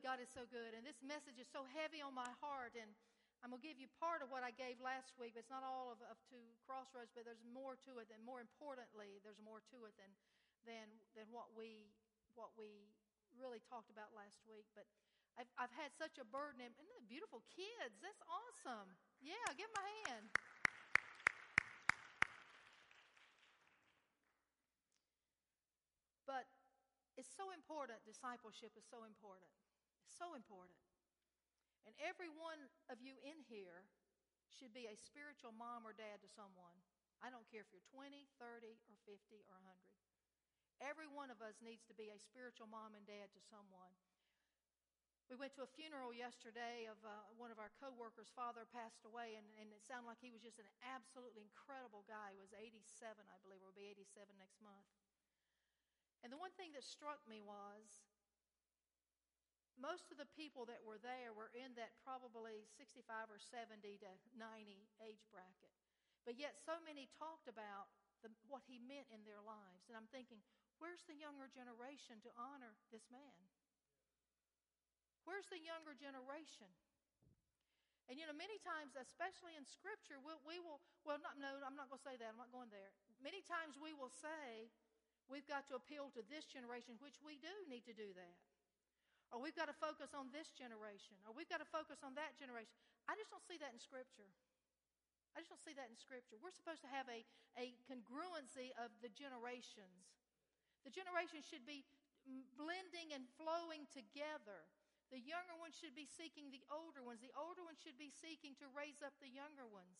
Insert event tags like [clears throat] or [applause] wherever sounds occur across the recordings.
good. God is so good. And this message is so heavy on my heart. And I'm going to give you part of what I gave last week, but it's not all of, of to Crossroads, but there's more to it. And more importantly, there's more to it than, than, than what, we, what we really talked about last week. But I've, I've had such a burden. And, and the beautiful kids. That's awesome. Yeah, give them a hand. But it's so important. Discipleship is so important. So important. And every one of you in here should be a spiritual mom or dad to someone. I don't care if you're 20, 30, or 50, or 100. Every one of us needs to be a spiritual mom and dad to someone. We went to a funeral yesterday of uh, one of our coworkers' father passed away, and, and, it sounded like he was just an absolutely incredible guy. He was 87, I believe, or will be 87 next month. And the one thing that struck me was most of the people that were there were in that probably 65 or 70 to 90 age bracket. But yet, so many talked about the, what he meant in their lives. And I'm thinking, where's the younger generation to honor this man? Where's the younger generation? And you know, many times, especially in Scripture, we, we will, well, not, no, I'm not going to say that. I'm not going there. Many times we will say, we've got to appeal to this generation, which we do need to do that. Or we've got to focus on this generation. Or we've got to focus on that generation. I just don't see that in Scripture. I just don't see that in Scripture. We're supposed to have a, a congruency of the generations. The generations should be blending and flowing together. The younger ones should be seeking the older ones. The older ones should be seeking to raise up the younger ones.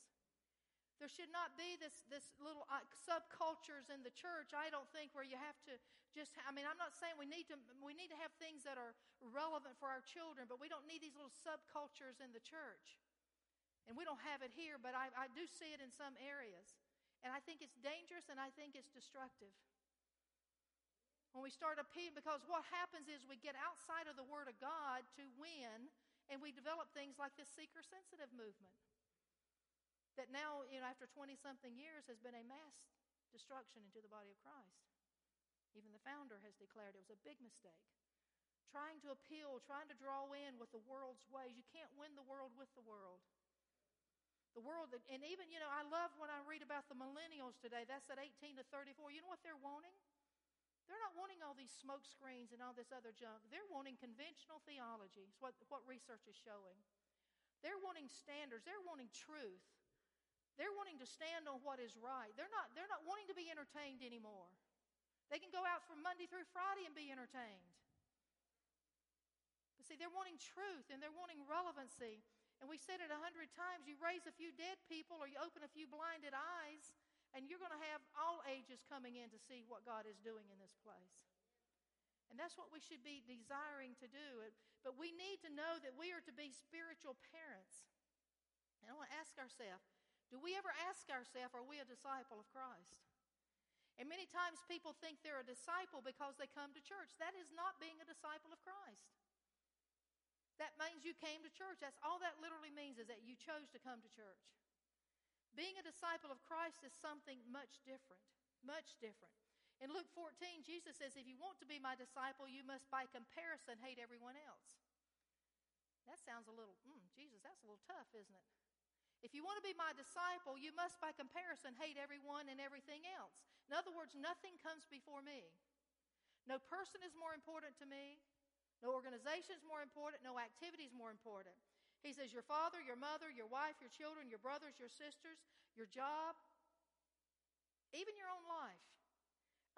There should not be this, this little uh, subcultures in the church, I don't think, where you have to just, I mean, I'm not saying we need, to, we need to have things that are relevant for our children, but we don't need these little subcultures in the church. And we don't have it here, but I, I do see it in some areas. And I think it's dangerous and I think it's destructive. When we start appealing, because what happens is we get outside of the Word of God to win, and we develop things like this seeker sensitive movement that now, you know, after 20 something years, has been a mass destruction into the body of Christ. Even the founder has declared it was a big mistake. Trying to appeal, trying to draw in with the world's ways. You can't win the world with the world. The world, and even, you know, I love when I read about the millennials today. That's at 18 to 34. You know what they're wanting? They're not wanting all these smoke screens and all this other junk. They're wanting conventional theology. It's what, what research is showing. They're wanting standards. They're wanting truth. They're wanting to stand on what is right. They're not, they're not wanting to be entertained anymore. They can go out from Monday through Friday and be entertained. But see, they're wanting truth and they're wanting relevancy. And we said it a hundred times you raise a few dead people or you open a few blinded eyes, and you're going to have all ages coming in to see what God is doing in this place. And that's what we should be desiring to do. But we need to know that we are to be spiritual parents. And I want to ask ourselves do we ever ask ourselves, are we a disciple of Christ? And many times people think they're a disciple because they come to church. That is not being a disciple of Christ. That means you came to church. That's all that literally means is that you chose to come to church. Being a disciple of Christ is something much different. Much different. In Luke 14, Jesus says, If you want to be my disciple, you must by comparison hate everyone else. That sounds a little, mm, Jesus, that's a little tough, isn't it? If you want to be my disciple, you must, by comparison, hate everyone and everything else. In other words, nothing comes before me. No person is more important to me. No organization is more important. No activity is more important. He says, Your father, your mother, your wife, your children, your brothers, your sisters, your job, even your own life.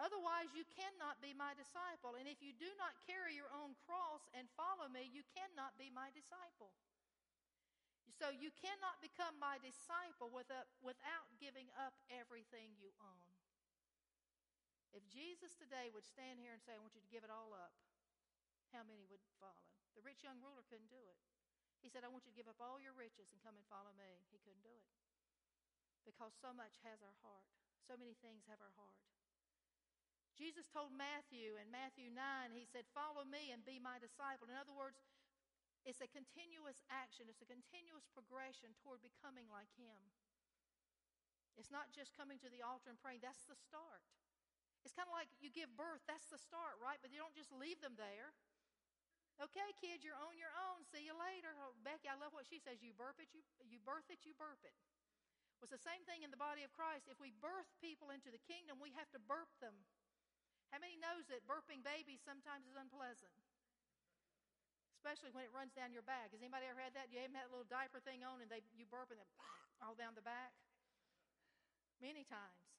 Otherwise, you cannot be my disciple. And if you do not carry your own cross and follow me, you cannot be my disciple. So you cannot become my disciple without, giving up everything you own. If Jesus today would stand here and say, I want you to give it all up, how many would follow? The rich young ruler couldn't do it. He said, I want you to give up all your riches and come and follow me. He couldn't do it. Because so much has our heart. So many things have our heart. Jesus told Matthew in Matthew 9, he said, Follow me and be my disciple. In other words, it's a continuous action, it's a continuous progression toward becoming like Him. It's not just coming to the altar and praying, that's the start. It's kind of like you give birth, that's the start, right? But you don't just leave them there. Okay, kids, you're on your own. See you later. Oh, Becky, I love what she says. You burp it, you, you birth it, you burp it. Well, it's the same thing in the body of Christ. If we birth people into the kingdom, we have to burp them. How many knows that burping babies sometimes is unpleasant? Especially when it runs down your back. Has anybody ever had that? You haven't had a little diaper thing on and they you burp and then [laughs] all down the back? Many times.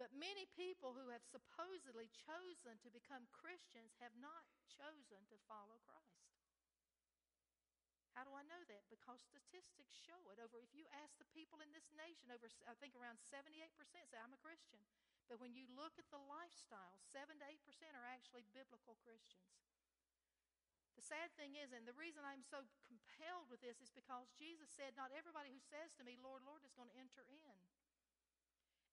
But many people who have supposedly chosen to become Christians have not chosen to follow Christ. How do I know that? Because statistics show it. Over, if you ask the people in this nation, over I think around 78% say I'm a Christian. But when you look at the lifestyle, 7 to 8% are actually biblical Christians. The sad thing is, and the reason I'm so compelled with this is because Jesus said, Not everybody who says to me, Lord, Lord, is going to enter in.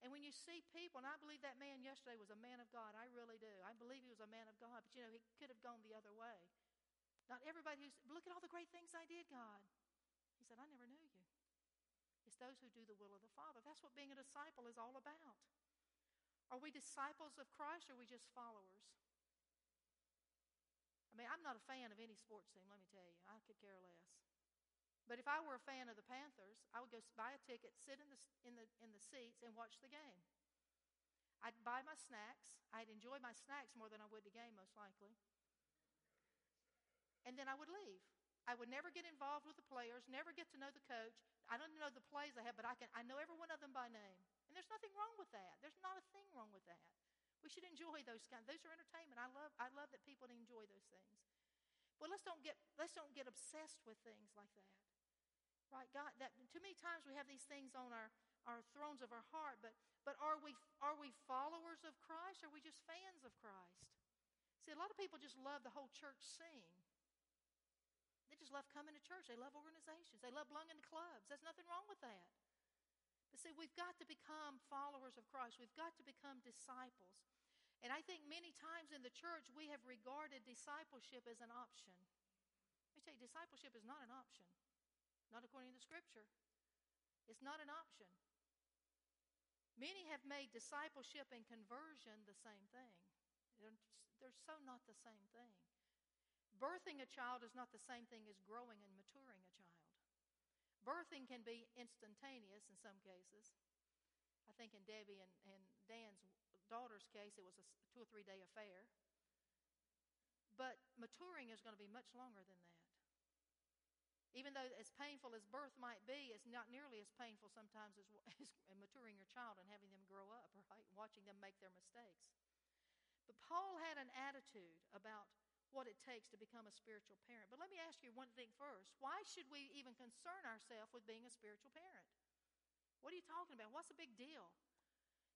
And when you see people, and I believe that man yesterday was a man of God, I really do. I believe he was a man of God, but you know, he could have gone the other way. Not everybody who's, look at all the great things I did, God. He said, I never knew you. It's those who do the will of the Father. That's what being a disciple is all about. Are we disciples of Christ or are we just followers? Mean, I'm not a fan of any sports team, let me tell you. I could care less. But if I were a fan of the Panthers, I would go buy a ticket, sit in the, in the, in the seats, and watch the game. I'd buy my snacks. I'd enjoy my snacks more than I would the game, most likely. And then I would leave. I would never get involved with the players, never get to know the coach. I don't know the plays I have, but I, can, I know every one of them by name. And there's nothing wrong with that. There's not a thing wrong with that. We should enjoy those kind. Those are entertainment. I love. I love that people enjoy those things. But let's don't get let's don't get obsessed with things like that. Right? God, that too many times we have these things on our, our thrones of our heart, but but are we are we followers of Christ? Are we just fans of Christ? See, a lot of people just love the whole church scene. They just love coming to church. They love organizations. They love belonging to clubs. There's nothing wrong with that. But see, we've got to become followers of Christ. We've got to become disciples. And I think many times in the church we have regarded discipleship as an option. Let me tell you, discipleship is not an option. Not according to the scripture. It's not an option. Many have made discipleship and conversion the same thing. They're, they're so not the same thing. Birthing a child is not the same thing as growing and maturing. Birthing can be instantaneous in some cases. I think in Debbie and, and Dan's daughter's case, it was a two or three day affair. But maturing is going to be much longer than that. Even though as painful as birth might be, it's not nearly as painful sometimes as, [laughs] as maturing your child and having them grow up, right? Watching them make their mistakes. But Paul had an attitude about what it takes to become a spiritual parent. But let me ask you one thing first. Why should we even concern ourselves with being a spiritual parent? What are you talking about? What's the big deal?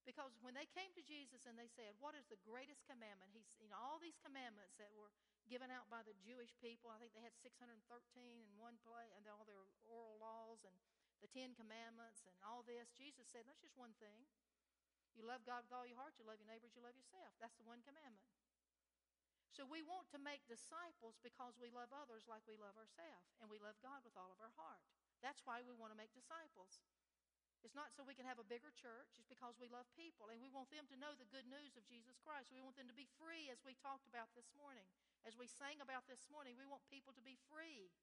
Because when they came to Jesus and they said, What is the greatest commandment? He's, you know, all these commandments that were given out by the Jewish people. I think they had 613 in one place, and all their oral laws and the Ten Commandments and all this. Jesus said, That's just one thing. You love God with all your heart, you love your neighbors, you love yourself. That's the one commandment. So we want to make disciples because we love others like we love ourselves, and we love God with all of our heart. That's why we want to make disciples. It's not so we can have a bigger church, it's because we love people and we want them to know the good news of Jesus Christ. We want them to be free, as we talked about this morning. As we sang about this morning, we want people to be free.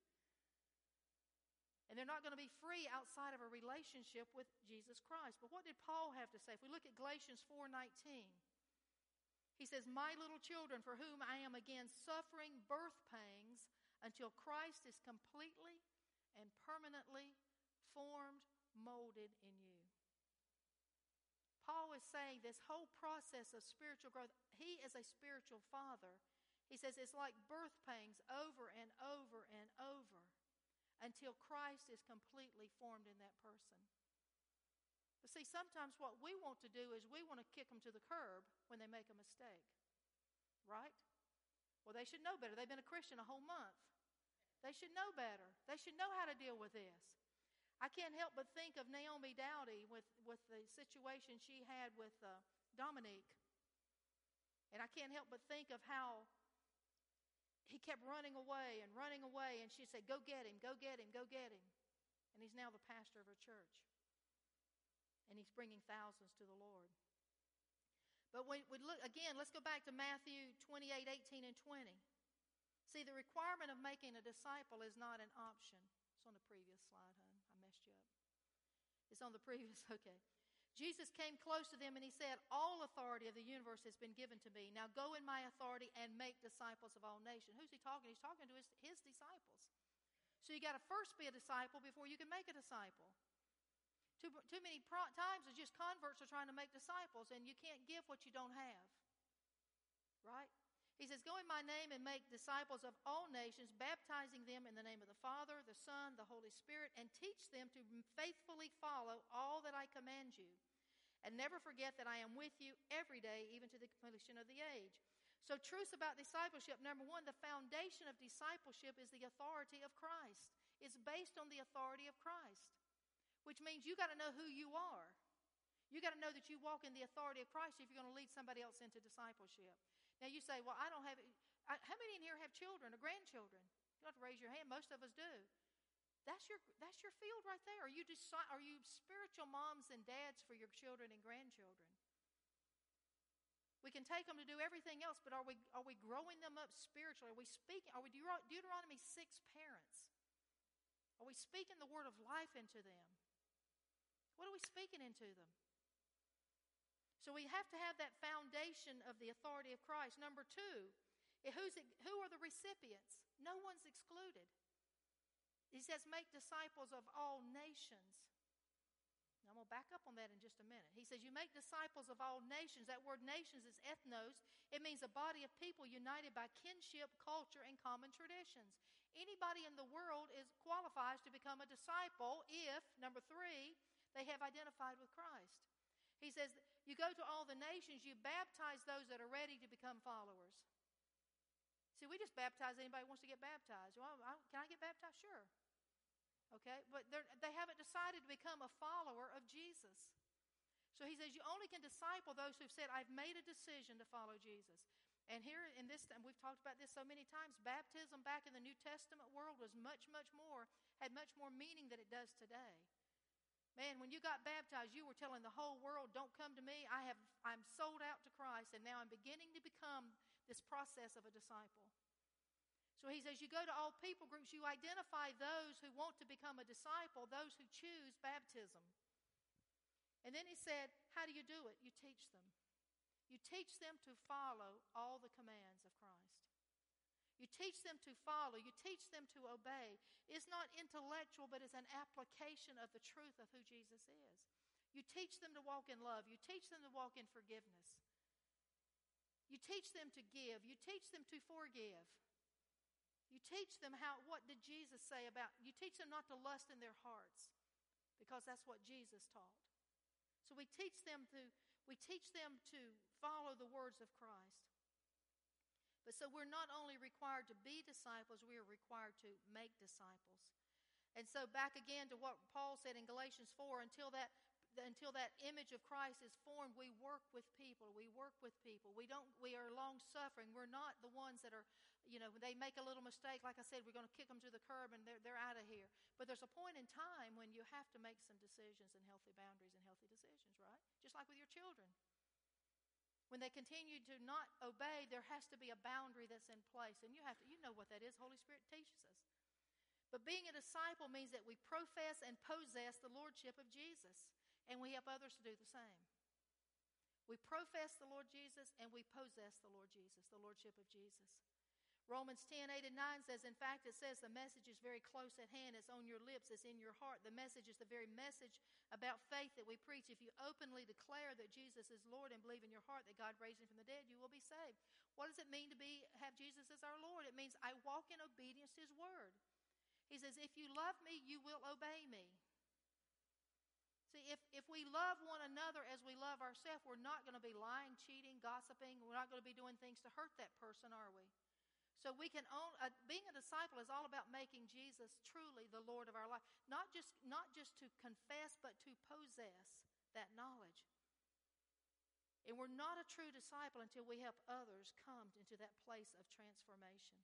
And they're not going to be free outside of a relationship with Jesus Christ. But what did Paul have to say? If we look at Galatians 4:19, he says, "My little children, for whom I am again suffering birth pangs until Christ is completely and permanently formed, molded in you." Paul is saying this whole process of spiritual growth, he is a spiritual father he says it's like birth pangs over and over and over until Christ is completely formed in that person. See, sometimes what we want to do is we want to kick them to the curb when they make a mistake. Right? Well, they should know better. They've been a Christian a whole month. They should know better. They should know how to deal with this. I can't help but think of Naomi Dowdy with, with the situation she had with uh, Dominic. And I can't help but think of how he kept running away and running away, and she said, Go get him, go get him, go get him. And he's now the pastor of her church. And he's bringing thousands to the Lord. But when we look again, let's go back to Matthew 28 18 and 20. See, the requirement of making a disciple is not an option. It's on the previous slide, hon. I messed you up. It's on the [laughs] previous, okay. Jesus came close to them and he said, All authority of the universe has been given to me. Now go in my authority and make disciples of all nations. Who's he talking? He's talking to his, his disciples. So you got to first be a disciple before you can make a disciple. Too, too many pro- times it's just converts are trying to make disciples and you can't give what you don't have. Right? He says, Go in my name and make disciples of all nations, baptizing them in the name of the Father, the Son, the Holy Spirit, and teach them to faithfully follow all that I command you. And never forget that I am with you every day, even to the completion of the age. So, truths about discipleship number one, the foundation of discipleship is the authority of Christ. It's based on the authority of Christ, which means you got to know who you are. You got to know that you walk in the authority of Christ if you're going to lead somebody else into discipleship. Now you say, well, I don't have, I, how many in here have children or grandchildren? You don't have to raise your hand. Most of us do. That's your, that's your field right there. Are you, deci- are you spiritual moms and dads for your children and grandchildren? We can take them to do everything else, but are we, are we growing them up spiritually? Are we speaking? Are we Deuteronomy 6 parents? Are we speaking the word of life into them? What are we speaking into them? So we have to have that foundation of the authority of Christ. Number two, eh, who's, who are the recipients? No one's excluded. He says, make disciples of all nations. Now, I'm going to back up on that in just a minute. He says, You make disciples of all nations. That word nations is ethnos. It means a body of people united by kinship, culture, and common traditions. Anybody in the world is qualifies to become a disciple if, number three, they have identified with Christ. He says, You go to all the nations, you baptize those that are ready to become followers. See, we just baptize anybody who wants to get baptized. Well, can I get baptized? Sure. Okay, but they haven't decided to become a follower of Jesus. So he says, You only can disciple those who've said, I've made a decision to follow Jesus. And here in this, and we've talked about this so many times, baptism back in the New Testament world was much, much more, had much more meaning than it does today. Man, when you got baptized, you were telling the whole world, don't come to me. I have, I'm sold out to Christ, and now I'm beginning to become this process of a disciple. So he says, You go to all people groups, you identify those who want to become a disciple, those who choose baptism. And then he said, How do you do it? You teach them. You teach them to follow all the commands of Christ. You teach them to follow. You teach them to obey. It's not intellectual, but it's an application of the truth of who Jesus is. You teach them to walk in love. You teach them to walk in forgiveness. You teach them to give. You teach them to forgive. You teach them how, what did Jesus say about, you teach them not to lust in their hearts because that's what Jesus taught. So we teach them to, we teach them to follow the words of Christ. But so we're not only required to be disciples, we are required to make disciples. And so back again to what Paul said in Galatians 4 until that until that image of Christ is formed, we work with people. We work with people. We don't we are long suffering. We're not the ones that are, you know, when they make a little mistake, like I said, we're going to kick them to the curb and they're they're out of here. But there's a point in time when you have to make some decisions and healthy boundaries and healthy decisions, right? Just like with your children. When they continue to not obey, there has to be a boundary that's in place. And you have to, you know what that is. Holy Spirit teaches us. But being a disciple means that we profess and possess the Lordship of Jesus, and we help others to do the same. We profess the Lord Jesus and we possess the Lord Jesus, the Lordship of Jesus. Romans 10, 8 and 9 says, in fact, it says the message is very close at hand. It's on your lips. It's in your heart. The message is the very message about faith that we preach. If you openly declare that Jesus is Lord and believe in your heart that God raised him from the dead, you will be saved. What does it mean to be have Jesus as our Lord? It means I walk in obedience to his word. He says, if you love me, you will obey me. See, if, if we love one another as we love ourselves, we're not going to be lying, cheating, gossiping. We're not going to be doing things to hurt that person, are we? So we can own, uh, being a disciple is all about making Jesus truly the Lord of our life. Not just, not just to confess, but to possess that knowledge. And we're not a true disciple until we help others come into that place of transformation.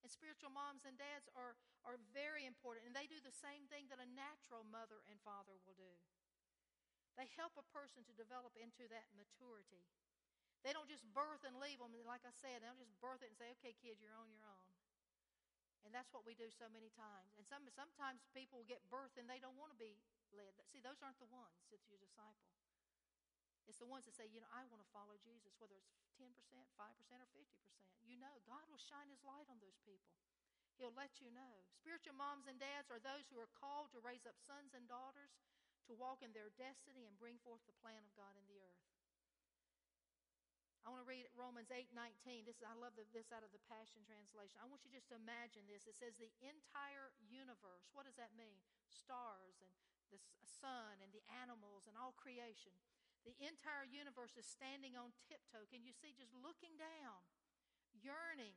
And spiritual moms and dads are, are very important, and they do the same thing that a natural mother and father will do. They help a person to develop into that maturity. They don't just birth and leave them. Like I said, they don't just birth it and say, okay, kid, you're on your own. And that's what we do so many times. And some, sometimes people get birth and they don't want to be led. See, those aren't the ones that's your disciple. It's the ones that say, you know, I want to follow Jesus, whether it's 10%, 5%, or 50%. You know, God will shine His light on those people. He'll let you know. Spiritual moms and dads are those who are called to raise up sons and daughters to walk in their destiny and bring forth the plan of God in the earth. I want to read Romans 8 19. This, I love the, this out of the Passion Translation. I want you just to imagine this. It says, the entire universe. What does that mean? Stars and the sun and the animals and all creation. The entire universe is standing on tiptoe. Can you see just looking down, yearning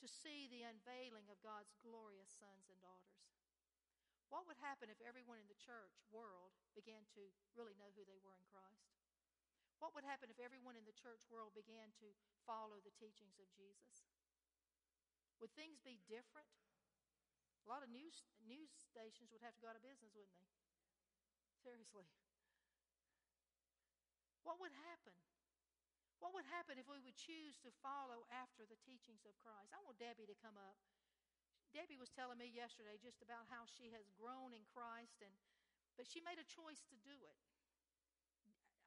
to see the unveiling of God's glorious sons and daughters? What would happen if everyone in the church world began to really know who they were in Christ? What would happen if everyone in the church world began to follow the teachings of Jesus? Would things be different? A lot of news, news stations would have to go out of business, wouldn't they? Seriously. What would happen? What would happen if we would choose to follow after the teachings of Christ? I want Debbie to come up. Debbie was telling me yesterday just about how she has grown in Christ and but she made a choice to do it.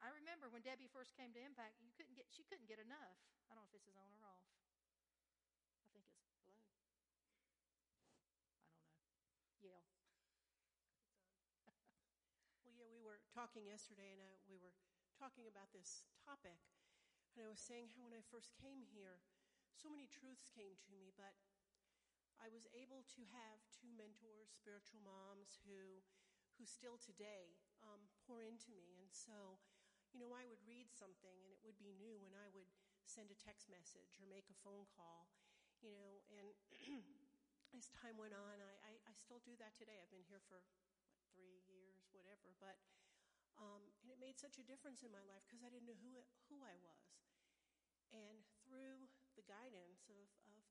I remember when Debbie first came to Impact, you couldn't get she couldn't get enough. I don't know if this is on or off. I think it's hello. I don't know. Yale. [laughs] well, yeah, we were talking yesterday, and I, we were talking about this topic. And I was saying how when I first came here, so many truths came to me, but I was able to have two mentors, spiritual moms, who, who still today um, pour into me. And so, you know, I would read something and it would be new, and I would send a text message or make a phone call, you know, and [clears throat] as time went on, I, I, I, still do that today. I've been here for what, three years, whatever, but um, and it made such a difference in my life because I didn't know who, who I was. And through the guidance of, of,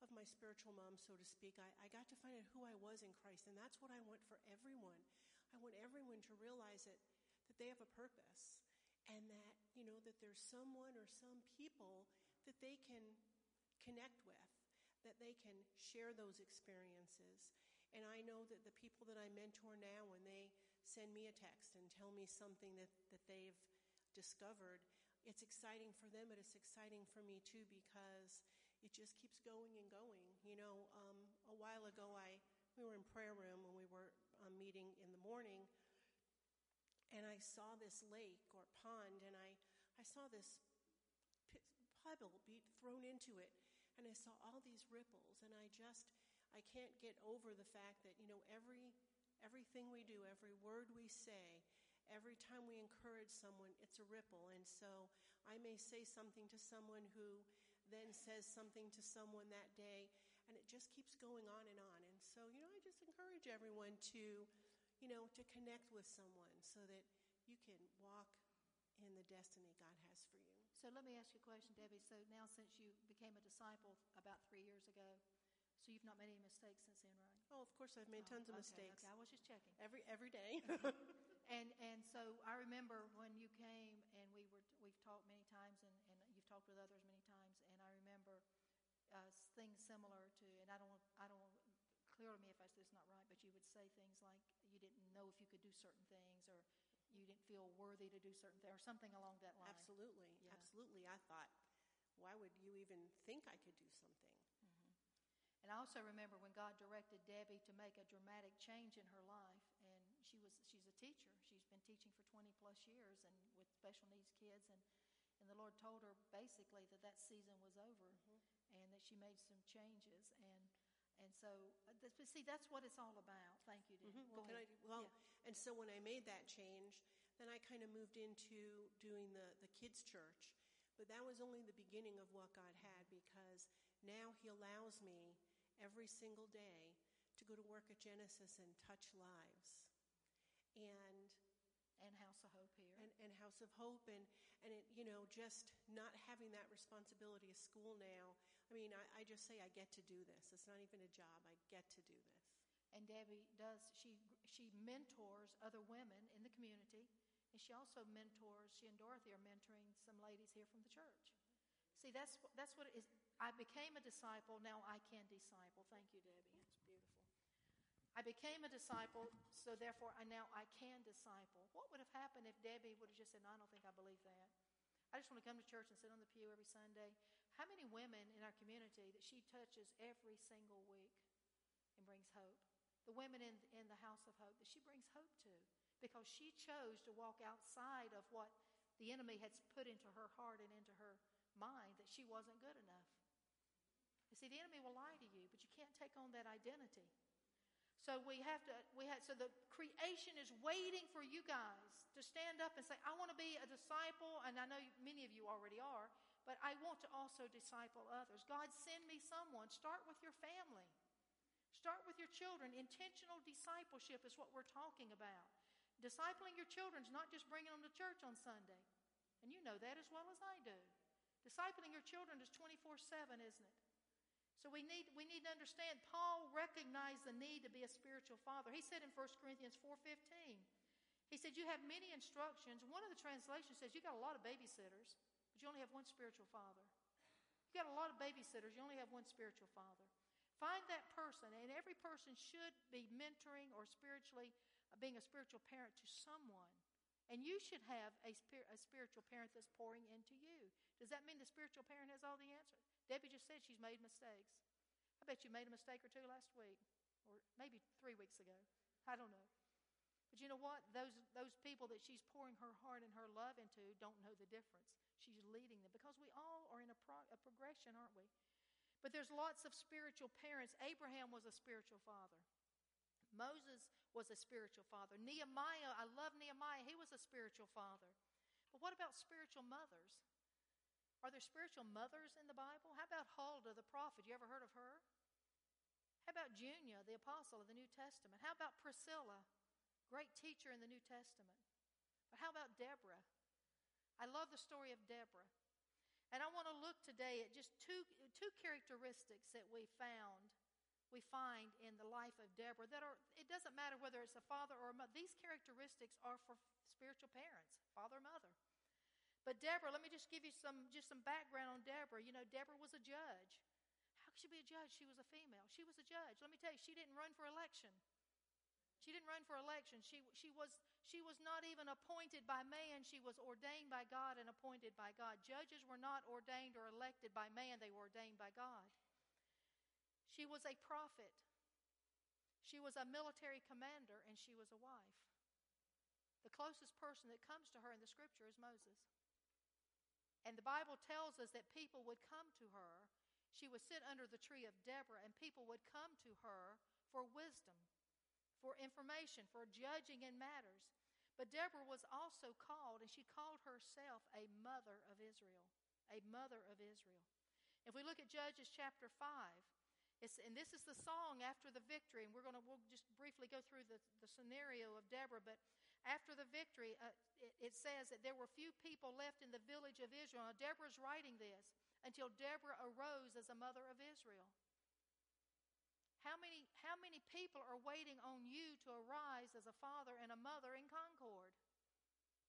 of my spiritual mom, so to speak, I, I got to find out who I was in Christ. And that's what I want for everyone. I want everyone to realize that, that they have a purpose and that, you know, that there's someone or some people that they can connect with, that they can share those experiences. And I know that the people that I mentor now, when they send me a text and tell me something that, that they've discovered, it's exciting for them, but it's exciting for me too because it just keeps going and going. You know, um, a while ago, I we were in prayer room when we were um, meeting in the morning, and I saw this lake or pond, and I I saw this pebble be thrown into it, and I saw all these ripples, and I just I can't get over the fact that you know every Everything we do, every word we say, every time we encourage someone, it's a ripple. And so I may say something to someone who then says something to someone that day, and it just keeps going on and on. And so, you know, I just encourage everyone to, you know, to connect with someone so that you can walk in the destiny God has for you. So let me ask you a question, Debbie. So now, since you became a disciple about three years ago, so you've not made any mistakes since then, right? Oh, of course, I've made oh, tons of mistakes. Okay, I was just checking. Every every day. [laughs] [laughs] and and so I remember when you came, and we were we've talked many times, and, and you've talked with others many times, and I remember uh, things similar to, and I don't I don't clear to me if I, this is not right, but you would say things like didn't know if you could do certain things, or you didn't feel worthy to do certain things, or something along that line. Absolutely, yeah. absolutely. I thought, why would you even think I could do something? And I also remember when God directed Debbie to make a dramatic change in her life, and she was she's a teacher. She's been teaching for 20 plus years, and with special needs kids, and and the Lord told her basically that that season was over, mm-hmm. and that she made some changes, and and so uh, see that's what it's all about. Thank you, Debbie. Mm-hmm. Well, I, well yeah. and so when I made that change, then I kind of moved into doing the the kids church, but that was only the beginning of what God had because now He allows me every single day to go to work at Genesis and touch lives. And and House of Hope here. And, and House of Hope, and, and it, you know, just not having that responsibility of school now. I mean, I, I just say I get to do this. It's not even a job. I get to do this. And Debbie does, she, she mentors other women in the community, and she also mentors, she and Dorothy are mentoring some ladies here from the church. See, that's, that's what it is. I became a disciple, now I can disciple. Thank you, Debbie. That's beautiful. I became a disciple, so therefore I now I can disciple. What would have happened if Debbie would have just said, no, I don't think I believe that. I just want to come to church and sit on the pew every Sunday. How many women in our community that she touches every single week and brings hope? The women in, in the house of hope that she brings hope to because she chose to walk outside of what the enemy had put into her heart and into her mind that she wasn't good enough. You see, the enemy will lie to you, but you can't take on that identity. So we have to, we have, so the creation is waiting for you guys to stand up and say, I want to be a disciple, and I know many of you already are, but I want to also disciple others. God, send me someone. Start with your family. Start with your children. Intentional discipleship is what we're talking about. Discipling your children is not just bringing them to church on Sunday. And you know that as well as I do. Discipling your children is 24 7, isn't it? So we need, we need to understand Paul recognized the need to be a spiritual father. He said in 1 Corinthians 4.15, he said, you have many instructions. One of the translations says you got a lot of babysitters, you only have one spiritual father. You got a lot of babysitters, you only have one spiritual father. Find that person, and every person should be mentoring or spiritually uh, being a spiritual parent to someone. And you should have a, spir- a spiritual parent that's pouring into you. Does that mean the spiritual parent has all the answers? Debbie just said she's made mistakes. I bet you made a mistake or two last week, or maybe three weeks ago. I don't know. You know what? Those, those people that she's pouring her heart and her love into don't know the difference. She's leading them because we all are in a, pro- a progression, aren't we? But there's lots of spiritual parents. Abraham was a spiritual father. Moses was a spiritual father. Nehemiah, I love Nehemiah, he was a spiritual father. But what about spiritual mothers? Are there spiritual mothers in the Bible? How about Huldah, the prophet? You ever heard of her? How about Junia, the apostle of the New Testament? How about Priscilla, great teacher in the New Testament? But how about Deborah? I love the story of Deborah. And I want to look today at just two, two characteristics that we found, we find in the life of Deborah that are, it doesn't matter whether it's a father or a mother. These characteristics are for spiritual parents, father or mother. But Deborah, let me just give you some just some background on Deborah. You know, Deborah was a judge. How could she be a judge? She was a female. She was a judge. Let me tell you, she didn't run for election. She didn't run for election. She, she, was, she was not even appointed by man. She was ordained by God and appointed by God. Judges were not ordained or elected by man, they were ordained by God. She was a prophet. She was a military commander, and she was a wife. The closest person that comes to her in the scripture is Moses. And the Bible tells us that people would come to her. She would sit under the tree of Deborah, and people would come to her for wisdom, for information, for judging in matters. But Deborah was also called, and she called herself a mother of Israel. A mother of Israel. If we look at Judges chapter 5, and this is the song after the victory, and we're going to we'll just briefly go through the, the scenario of Deborah, but after the victory, uh, it, it, says that there were few people left in the village of Israel. Now, Deborah's writing this until Deborah arose as a mother of Israel. How many, how many people are waiting on you to arise as a father and a mother in Concord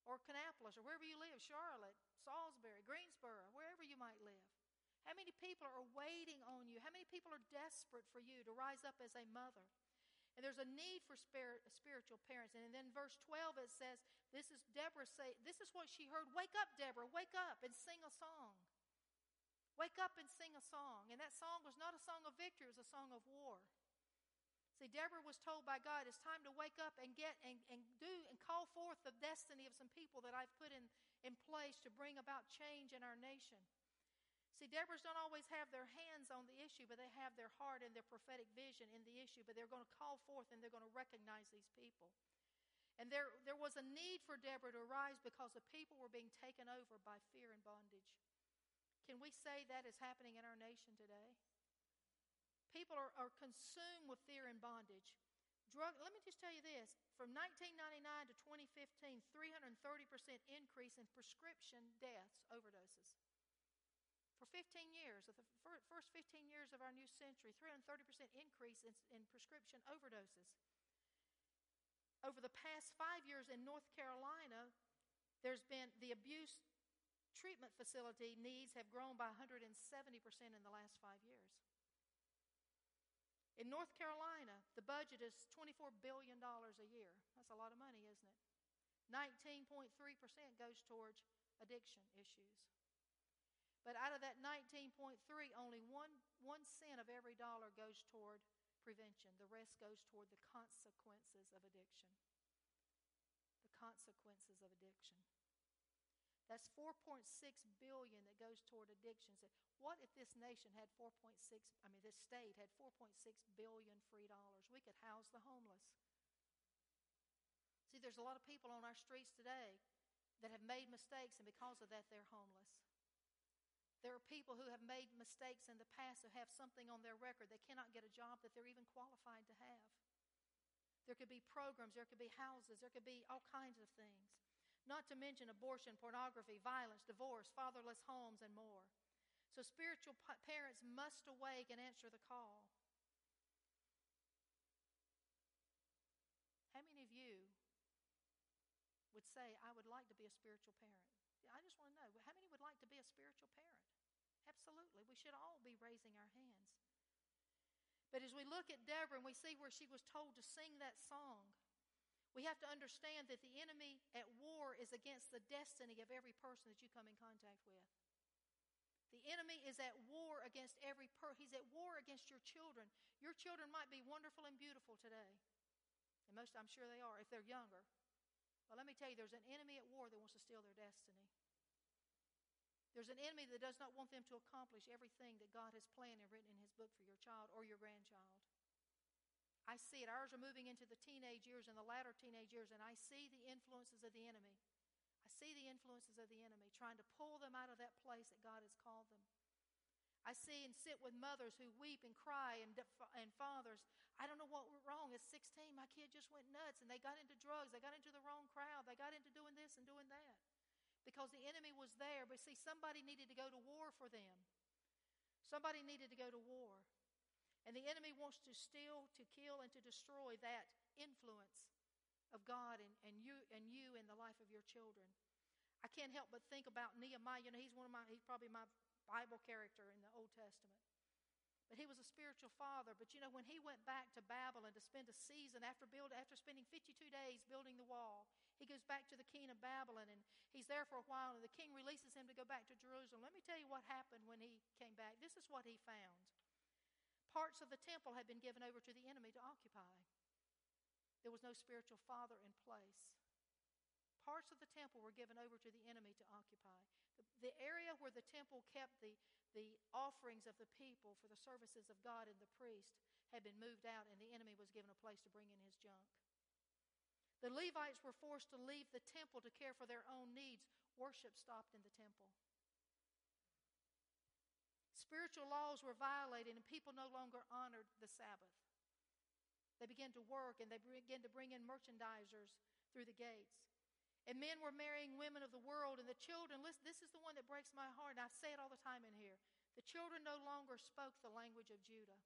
or Kannapolis or wherever you live, Charlotte, Salisbury, Greensboro, wherever you might live? How many people are waiting on you? How many people are desperate for you to rise up as a mother? And there's a need for spiritual parents. And then verse 12 it says, this is Deborah say, this is what she heard. Wake up, Deborah, wake up and sing a song. Wake up and sing a song. And that song was not a song of victory, it was a song of war. See, Deborah was told by God, it's time to wake up and get and, and do and call forth the destiny of some people that I've put in, in place to bring about change in our nation. See, Deborahs don't always have their hands on the issue, but they have their heart and their prophetic vision in the issue. But they're going to call forth and they're going to recognize these people. And there, there was a need for Deborah to rise because the people were being taken over by fear and bondage. Can we say that is happening in our nation today? People are, are consumed with fear and bondage. Drug, let me just tell you this from 1999 to 2015, 330% increase in prescription deaths, overdoses. For 15 years, the first 15 years of our new century, 330% increase in, in prescription overdoses. Over the past five years in North Carolina, there's been the abuse treatment facility needs have grown by 170% in the last five years. In North Carolina, the budget is $24 billion a year. That's a lot of money, isn't it? 19.3% goes towards addiction issues. But out of that 19.3, only one, one cent of every dollar goes toward prevention. The rest goes toward the consequences of addiction. The consequences of addiction. That's 4.6 billion that goes toward addictions. What if this nation had 4.6 I mean this state had 4.6 billion free dollars? We could house the homeless. See, there's a lot of people on our streets today that have made mistakes and because of that they're homeless. There are people who have made mistakes in the past who have something on their record they cannot get a job that they're even qualified to have. There could be programs, there could be houses, there could be all kinds of things not to mention abortion, pornography, violence, divorce, fatherless homes, and more. So spiritual parents must awake and answer the call. How many of you would say, I would like to be a spiritual parent? I just want to know, how many would like to be a spiritual parent? Absolutely. We should all be raising our hands. But as we look at Deborah and we see where she was told to sing that song, we have to understand that the enemy at war is against the destiny of every person that you come in contact with. The enemy is at war against every person. He's at war against your children. Your children might be wonderful and beautiful today. And most, I'm sure they are, if they're younger. But let me tell you, there's an enemy at war that wants to steal their destiny. There's an enemy that does not want them to accomplish everything that God has planned and written in His book for your child or your grandchild. I see it. Ours are moving into the teenage years and the latter teenage years, and I see the influences of the enemy. I see the influences of the enemy trying to pull them out of that place that God has called them. I see and sit with mothers who weep and cry and, and fathers. I don't know what went wrong. At 16, my kid just went nuts and they got into drugs. They got into the wrong crowd. They got into doing this and doing that because the enemy was there. But see, somebody needed to go to war for them. Somebody needed to go to war. And the enemy wants to steal, to kill, and to destroy that influence of God and, and you and you in the life of your children. I can't help but think about Nehemiah. You know, he's one of my he's probably my Bible character in the Old Testament. But he was a spiritual father. But you know, when he went back to Babylon to spend a season after build, after spending 52 days building the wall, he goes back to the king of Babylon and he's there for a while, and the king releases him to go back to Jerusalem. Let me tell you what happened when he came back. This is what he found. Parts of the temple had been given over to the enemy to occupy. There was no spiritual father in place. Parts of the temple were given over to the enemy to occupy. The, the area where the temple kept the, the offerings of the people for the services of God and the priest had been moved out, and the enemy was given a place to bring in his junk. The Levites were forced to leave the temple to care for their own needs. Worship stopped in the temple. Spiritual laws were violated, and people no longer honored the Sabbath. They began to work and they began to bring in merchandisers through the gates. And men were marrying women of the world, and the children, listen, this is the one that breaks my heart, and I say it all the time in here. The children no longer spoke the language of Judah.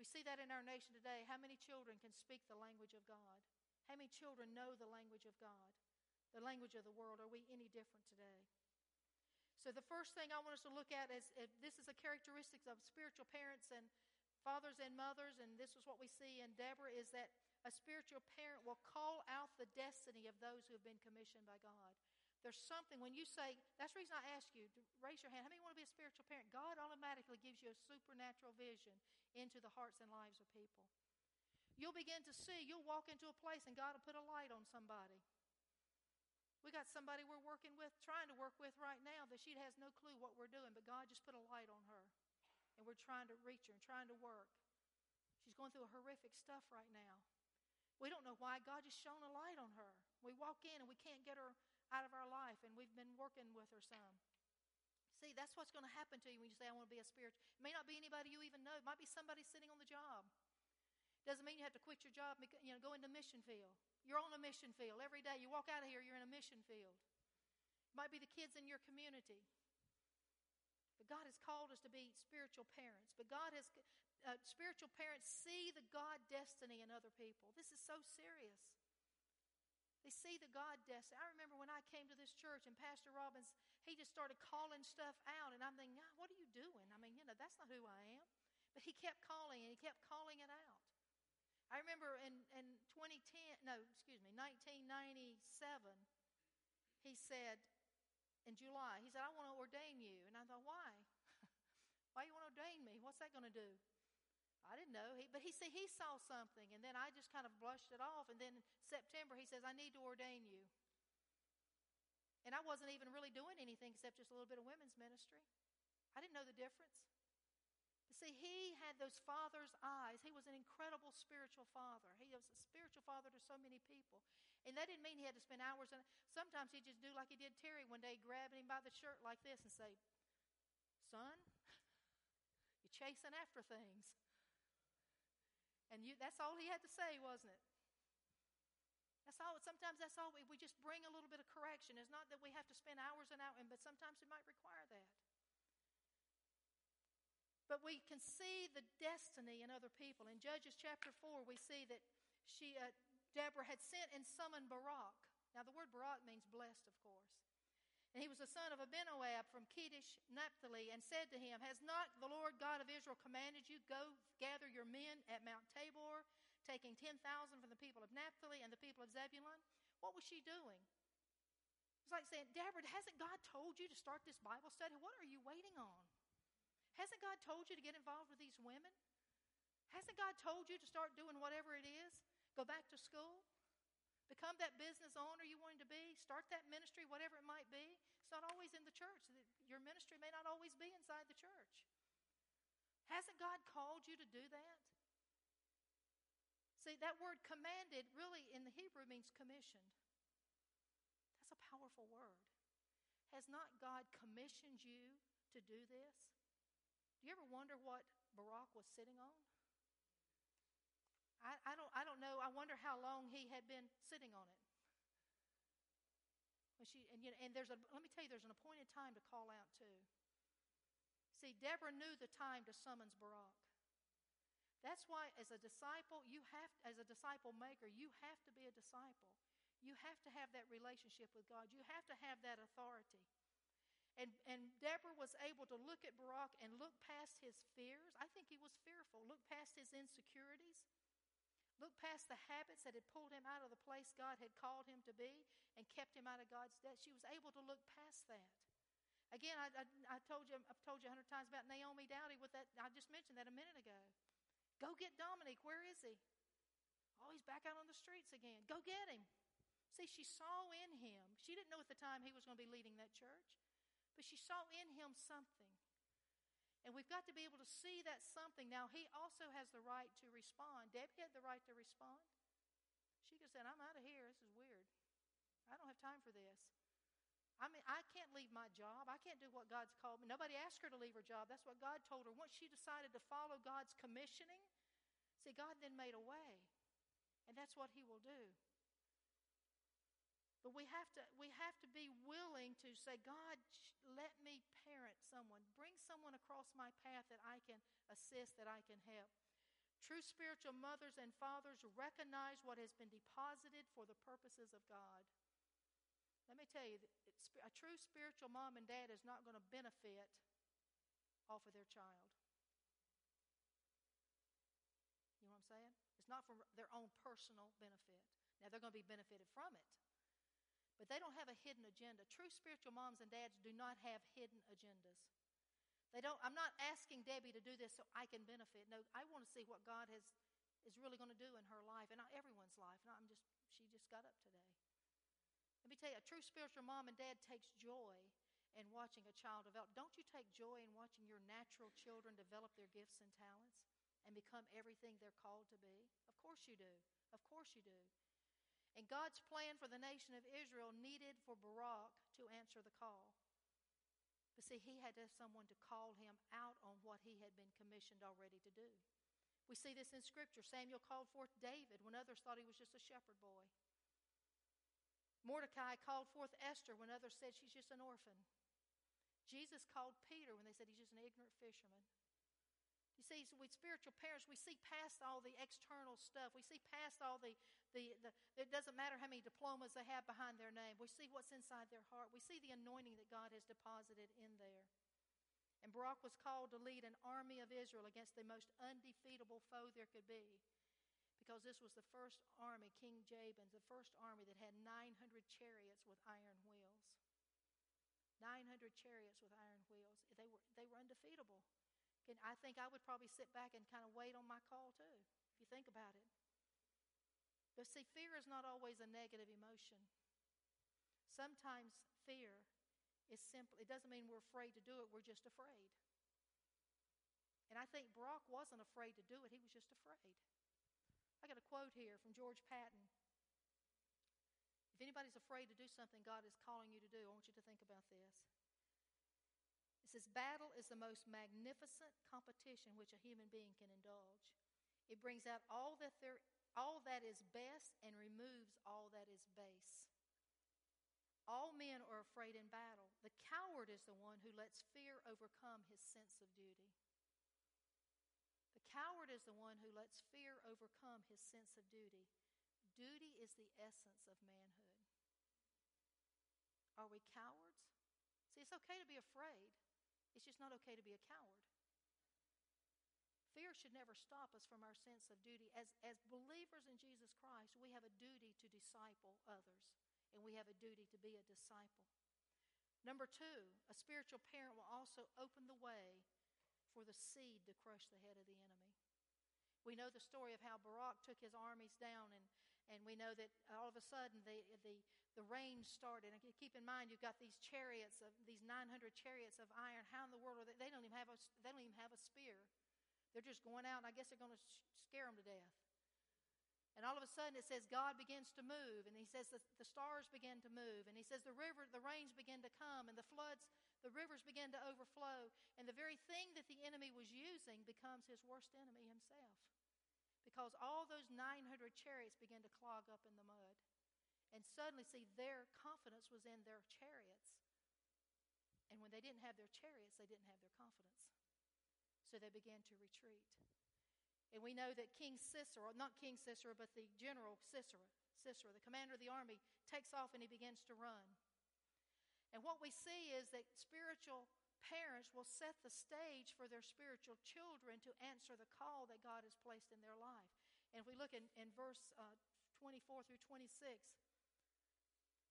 We see that in our nation today. How many children can speak the language of God? How many children know the language of God? The language of the world. Are we any different today? So, the first thing I want us to look at is this is a characteristic of spiritual parents and fathers and mothers, and this is what we see in Deborah is that a spiritual parent will call out the destiny of those who have been commissioned by God. There's something when you say, that's the reason I ask you to raise your hand. How many want to be a spiritual parent? God automatically gives you a supernatural vision into the hearts and lives of people. You'll begin to see, you'll walk into a place and God will put a light on somebody. We got somebody we're working with, trying to work with right now that she has no clue what we're doing, but God just put a light on her. And we're trying to reach her and trying to work. She's going through horrific stuff right now. We don't know why. God just shone a light on her. We walk in and we can't get her out of our life, and we've been working with her some. See, that's what's going to happen to you when you say, I want to be a spirit. It may not be anybody you even know. It might be somebody sitting on the job. Doesn't mean you have to quit your job, you know, go into mission field. You're on a mission field every day. You walk out of here, you're in a mission field. It might be the kids in your community. But God has called us to be spiritual parents. But God has, uh, spiritual parents see the God destiny in other people. This is so serious. They see the God destiny. I remember when I came to this church and Pastor Robbins, he just started calling stuff out, and I'm thinking, what are you doing? I mean, you know, that's not who I am. But he kept calling and he kept calling it out. I remember in, in 2010, no, excuse me, 1997, he said, in July, he said, I want to ordain you. And I thought, why? [laughs] why you want to ordain me? What's that going to do? I didn't know. He, but he said he saw something, and then I just kind of brushed it off. And then in September, he says, I need to ordain you. And I wasn't even really doing anything except just a little bit of women's ministry. I didn't know the difference. See, he had those father's eyes. He was an incredible spiritual father. He was a spiritual father to so many people. And that didn't mean he had to spend hours. And sometimes he'd just do like he did Terry one day, grabbing him by the shirt like this and say, Son, you're chasing after things. And you, that's all he had to say, wasn't it? That's all. Sometimes that's all. We, we just bring a little bit of correction. It's not that we have to spend hours and hours, but sometimes it might require that. But we can see the destiny in other people. In Judges chapter 4, we see that she, uh, Deborah had sent and summoned Barak. Now, the word Barak means blessed, of course. And he was the son of Abinoam from Kedesh, Naphtali, and said to him, Has not the Lord God of Israel commanded you, Go gather your men at Mount Tabor, taking 10,000 from the people of Naphtali and the people of Zebulun? What was she doing? It's like saying, Deborah, hasn't God told you to start this Bible study? What are you waiting on? Hasn't God told you to get involved with these women? Hasn't God told you to start doing whatever it is? Go back to school? Become that business owner you wanted to be. Start that ministry, whatever it might be. It's not always in the church. Your ministry may not always be inside the church. Hasn't God called you to do that? See, that word commanded really in the Hebrew means commissioned. That's a powerful word. Has not God commissioned you to do this? You ever wonder what Barak was sitting on? I, I, don't, I don't know. I wonder how long he had been sitting on it. When she, and, you know, and there's a, let me tell you, there's an appointed time to call out too. See, Deborah knew the time to summons Barak. That's why, as a disciple, you have, as a disciple maker, you have to be a disciple. You have to have that relationship with God. You have to have that authority. And, and Deborah was able to look at Barak and look past his fears. I think he was fearful. Look past his insecurities. Look past the habits that had pulled him out of the place God had called him to be and kept him out of God's debt. She was able to look past that. Again, I, I, I told you, I've told you a hundred times about Naomi Dowdy with that. I just mentioned that a minute ago. Go get Dominic. Where is he? Oh, he's back out on the streets again. Go get him. See, she saw in him. She didn't know at the time he was going to be leading that church, but she saw in him something. And we've got to be able to see that something. Now, he also has the right to respond. Debbie had the right to respond. She could have said, I'm out of here. This is weird. I don't have time for this. I mean, I can't leave my job. I can't do what God's called me. Nobody asked her to leave her job. That's what God told her. Once she decided to follow God's commissioning, see, God then made a way. And that's what He will do. But we have to we have to be willing to say, God, let me parent someone. Bring someone across my path that I can assist, that I can help. True spiritual mothers and fathers recognize what has been deposited for the purposes of God. Let me tell you, a true spiritual mom and dad is not going to benefit off of their child. You know what I'm saying? It's not for their own personal benefit. Now, they're going to be benefited from it. But they don't have a hidden agenda. True spiritual moms and dads do not have hidden agendas. They don't, I'm not asking Debbie to do this so I can benefit. No, I want to see what God has, is really going to do in her life and everyone's life. Not, I'm just, she just got up today. Let me tell you, a true spiritual mom and dad takes joy in watching a child develop. Don't you take joy in watching your natural children develop their gifts and talents and become everything they're called to be? Of course you do. Of course you do. And God's plan for the nation of Israel needed for Barak to answer the call. But see, he had to have someone to call him out on what he had been commissioned already to do. We see this in Scripture. Samuel called forth David when others thought he was just a shepherd boy. Mordecai called forth Esther when others said she's just an orphan. Jesus called Peter when they said he's just an ignorant fisherman. You see, with spiritual parents, we see past all the external stuff. We see past all the, the, the, it doesn't matter how many diplomas they have behind their name. We see what's inside their heart. We see the anointing that God has deposited in there. And Barak was called to lead an army of Israel against the most undefeatable foe there could be. Because this was the first army, King Jabin, the first army that had 900 chariots with iron wheels. 900 chariots with iron wheels. They were, they were undefeatable. And I think I would probably sit back and kind of wait on my call too, if you think about it. But see, fear is not always a negative emotion. Sometimes fear is simple. It doesn't mean we're afraid to do it, we're just afraid. And I think Barak wasn't afraid to do it, he was just afraid. I got a quote here from George Patton. If anybody's afraid to do something God is calling you to do, I want you to think about this. It says, Battle is the most magnificent competition which a human being can indulge. It brings out all that, there, all that is best and removes all that is base. All men are afraid in battle. The coward is the one who lets fear overcome his sense of duty. The coward is the one who lets fear overcome his sense of duty. Duty is the essence of manhood. Are we cowards? See, it's okay to be afraid, it's just not okay to be a coward. Fear should never stop us from our sense of duty. As, as believers in Jesus Christ, we have a duty to disciple others and we have a duty to be a disciple. Number two, a spiritual parent will also open the way for the seed to crush the head of the enemy. We know the story of how Barak took his armies down, and, and we know that all of a sudden the, the, the rain started. And keep in mind, you've got these chariots of these 900 chariots of iron. How in the world are they? They don't even have a, they don't even have a spear. They're just going out, and I guess they're going to scare them to death. And all of a sudden it says God begins to move, and he says the, the stars begin to move, and he says the river, the rains begin to come, and the floods, the rivers begin to overflow, and the very thing that the enemy was using becomes his worst enemy himself. Because all those 900 chariots begin to clog up in the mud. And suddenly, see, their confidence was in their chariots. And when they didn't have their chariots, they didn't have their confidence. So they began to retreat. And we know that King Sisera, not King Sisera, but the general Sisera, Sisera, the commander of the army, takes off and he begins to run. And what we see is that spiritual parents will set the stage for their spiritual children to answer the call that God has placed in their life. And if we look in, in verse uh, 24 through 26,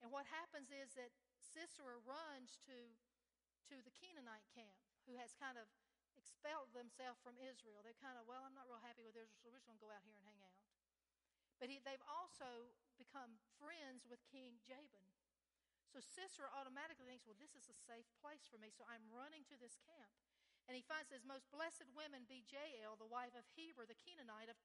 and what happens is that Sisera runs to, to the Canaanite camp, who has kind of expelled themselves from Israel. They're kind of, well, I'm not real happy with Israel, so we're just going to go out here and hang out. But he, they've also become friends with King Jabin. So Sisera automatically thinks, well, this is a safe place for me, so I'm running to this camp. And he finds his most blessed women be Jael, the wife of Heber, the Canaanite of,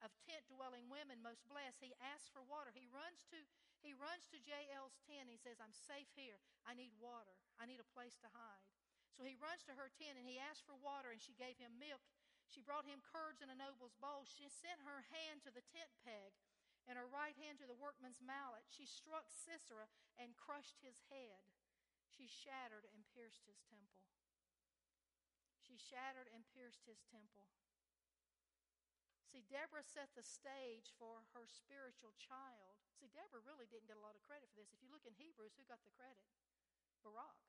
of tent dwelling women, most blessed. He asks for water. He runs to he runs to Jael's tent. He says, I'm safe here. I need water. I need a place to hide. So he runs to her tent and he asks for water, and she gave him milk. She brought him curds in a noble's bowl. She sent her hand to the tent peg and her right hand to the workman's mallet. She struck Sisera and crushed his head. She shattered and pierced his temple. She shattered and pierced his temple. See, Deborah set the stage for her spiritual child. See, Deborah really didn't get a lot of credit for this. If you look in Hebrews, who got the credit? Barak.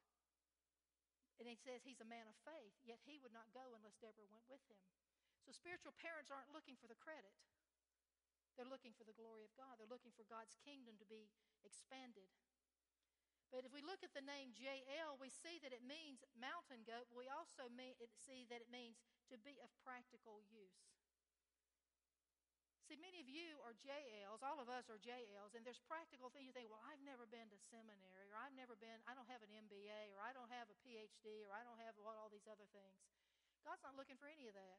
And he says he's a man of faith, yet he would not go unless Deborah went with him. So spiritual parents aren't looking for the credit. They're looking for the glory of God. They're looking for God's kingdom to be expanded. But if we look at the name Jael, we see that it means mountain goat. We also see that it means to be of practical use. See, many of you are Jaels, all of us are Jaels, and there's practical things you think, well, I've never been to seminary, or I've never been, I don't have an MBA, or I don't have a PhD, or I don't have all these other things. God's not looking for any of that.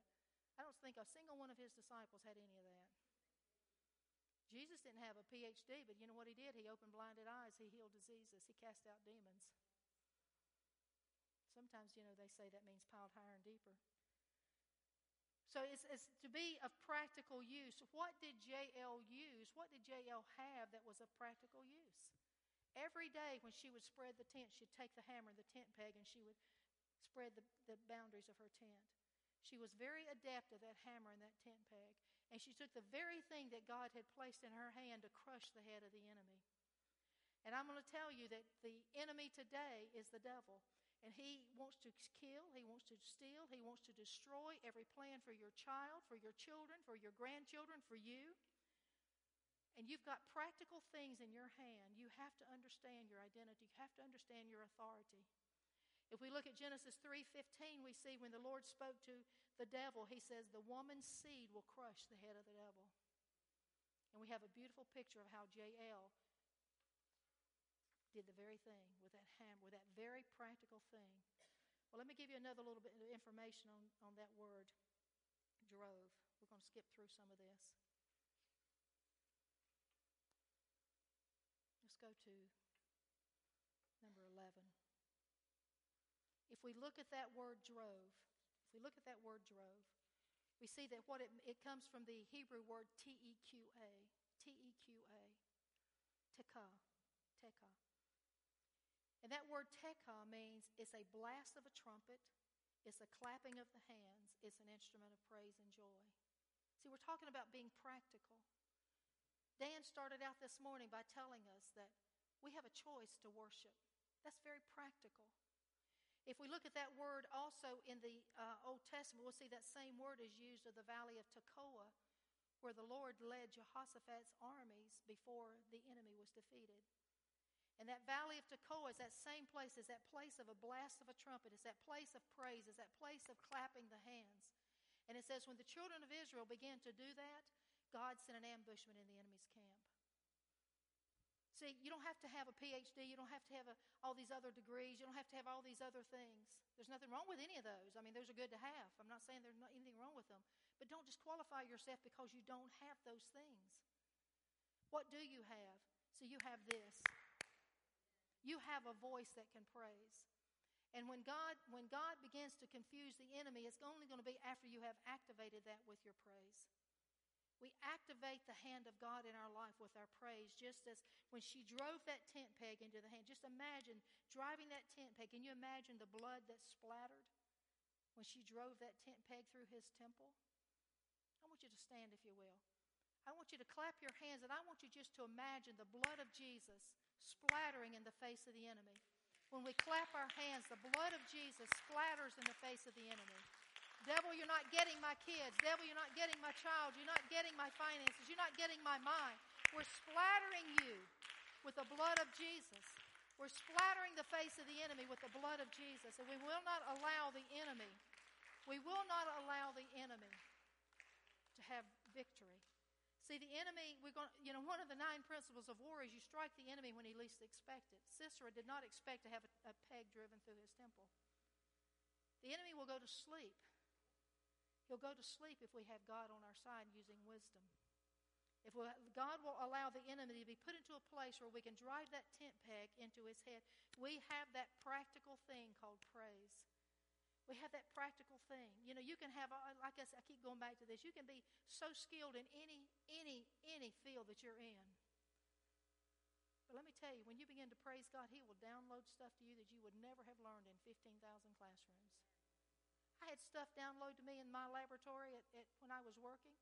I don't think a single one of his disciples had any of that. Jesus didn't have a PhD, but you know what he did? He opened blinded eyes, he healed diseases, he cast out demons. Sometimes, you know, they say that means piled higher and deeper. So it's, it's, to be of practical use. What did Jael use? What did Jael have that was of practical use? Every day when she would spread the tent, she'd take the hammer and the tent peg and she would spread the, the boundaries of her tent. She was very adept at that hammer and that tent peg. And she took the very thing that God had placed in her hand to crush the head of the enemy. And I'm going to tell you that the enemy today is the devil. And he wants to kill, he wants to steal, he wants to destroy every plan for your child, for your children, for your grandchildren, for you. And you've got practical things in your hand. You have to understand your identity. You have to understand your authority. If we look at Genesis 3:15, we see when the Lord spoke to the devil, he says, "The woman's seed will crush the head of the devil." And we have a beautiful picture of how Jael did the very thing with that hammer, with that very practical thing. Well, let me give you another little bit of information on, on that word, drove. We're going to skip through some of this. Let's go to number 11. If we look at that word drove, if we look at that word drove, we see that what it, it comes from the Hebrew word T E Q A, T E Q A, tekah, tekah. And that word tekah means it's a blast of a trumpet, it's a clapping of the hands, it's an instrument of praise and joy. See, we're talking about being practical. Dan started out this morning by telling us that we have a choice to worship. That's very practical. If we look at that word also in the uh, Old Testament, we'll see that same word is used of the valley of Tekoa, where the Lord led Jehoshaphat's armies before the enemy was defeated. And that valley of Tekoa is that same place, is that place of a blast of a trumpet, is that place of praise, is that place of clapping the hands. And it says, when the children of Israel began to do that, God sent an ambushment in the enemy's camp. See, you don't have to have a PhD. You don't have to have a, all these other degrees. You don't have to have all these other things. There's nothing wrong with any of those. I mean, those are good to have. I'm not saying there's not anything wrong with them. But don't disqualify yourself because you don't have those things. What do you have? So you have this. You have a voice that can praise. And when God, when God begins to confuse the enemy, it's only going to be after you have activated that with your praise. We activate the hand of God in our life with our praise, just as when she drove that tent peg into the hand. Just imagine driving that tent peg. Can you imagine the blood that splattered when she drove that tent peg through his temple? I want you to stand, if you will. I want you to clap your hands, and I want you just to imagine the blood of Jesus splattering in the face of the enemy. When we clap our hands, the blood of Jesus splatters in the face of the enemy. Devil, you're not getting my kids. Devil, you're not getting my child. You're not getting my finances. You're not getting my mind. We're splattering you with the blood of Jesus. We're splattering the face of the enemy with the blood of Jesus. And we will not allow the enemy, we will not allow the enemy to have victory. See, the enemy, we're going you know, one of the nine principles of war is you strike the enemy when he least expects it. Sisera did not expect to have a, a peg driven through his temple. The enemy will go to sleep. He'll go to sleep if we have God on our side using wisdom. If we, God will allow the enemy to be put into a place where we can drive that tent peg into his head, we have that practical thing called praise. We have that practical thing. You know, you can have, uh, like I said, I keep going back to this. You can be so skilled in any, any, any field that you're in. But let me tell you, when you begin to praise God, He will download stuff to you that you would never have learned in 15,000 classrooms. I had stuff downloaded to me in my laboratory at, at, when I was working.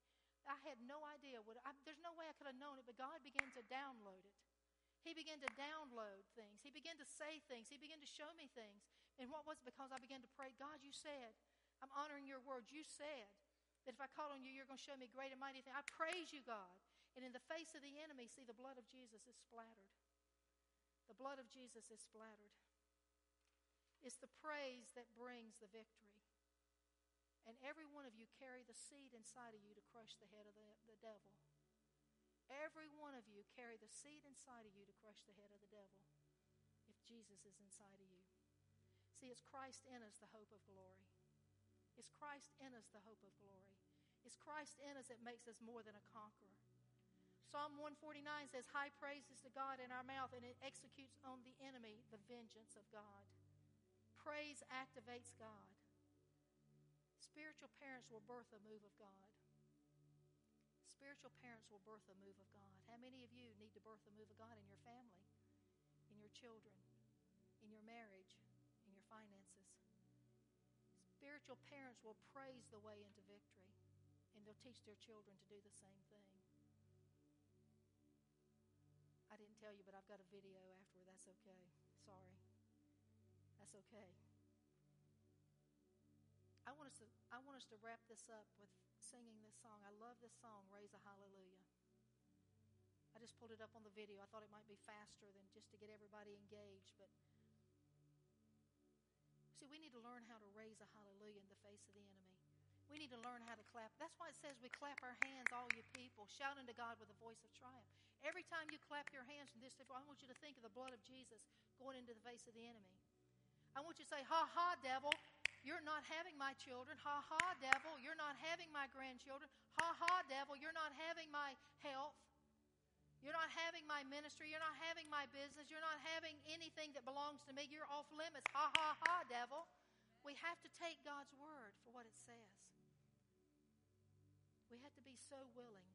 I had no idea what. I, there's no way I could have known it, but God began to download it. He began to download things. He began to say things. He began to show me things. And what was it? Because I began to pray, God, you said, I'm honoring your word. You said that if I call on you, you're going to show me great and mighty things. I praise you, God. And in the face of the enemy, see, the blood of Jesus is splattered. The blood of Jesus is splattered. It's the praise that brings the victory. And every one of you carry the seed inside of you to crush the head of the, the devil. Every one of you carry the seed inside of you to crush the head of the devil if Jesus is inside of you. See, it's Christ in us, the hope of glory. It's Christ in us, the hope of glory. It's Christ in us that makes us more than a conqueror. Psalm 149 says, High praises to God in our mouth, and it executes on the enemy the vengeance of God. Praise activates God. Spiritual parents will birth a move of God. Spiritual parents will birth a move of God. How many of you need to birth a move of God in your family, in your children, in your marriage. Spiritual parents will praise the way into victory, and they'll teach their children to do the same thing. I didn't tell you, but I've got a video afterward. That's okay. Sorry. That's okay. I want us to I want us to wrap this up with singing this song. I love this song, Raise a Hallelujah. I just pulled it up on the video. I thought it might be faster than just to get everybody engaged, but see, we need to learn how to raise a hallelujah in the face of the enemy. We need to learn how to clap. That's why it says we clap our hands, all you people, shouting to God with a voice of triumph. Every time you clap your hands from this, I want you to think of the blood of Jesus going into the face of the enemy. I want you to say, Ha ha, devil, you're not having my children. Ha ha, devil, you're not having my grandchildren. Ha ha, devil, you're not having my health. You're not having my ministry. You're not having my business. You're not having anything that belongs to me. You're off limits. Ha ha ha, devil. We have to take God's word for what it says. We have to be so willing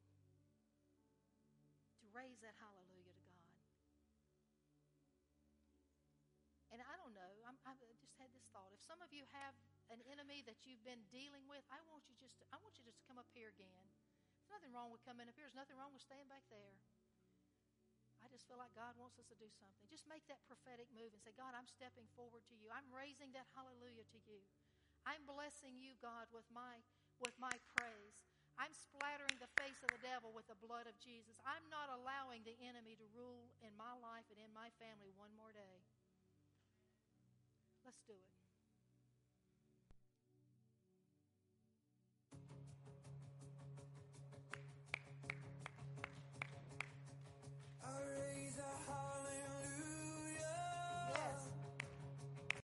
to raise that hallelujah to God. And I don't know, I'm, I just had this thought. If some of you have an enemy that you've been dealing with, I want you just to, I want you just to come up here again. There's nothing wrong with coming up here. There's nothing wrong with staying back there. I just feel like God wants us to do something. Just make that prophetic move and say, God, I'm stepping forward to you. I'm raising that hallelujah to you. I'm blessing you, God, with my with my praise. I'm splattering the face of the devil with the blood of Jesus. I'm not allowing the enemy to rule in my life and in my family one more day. Let's do it.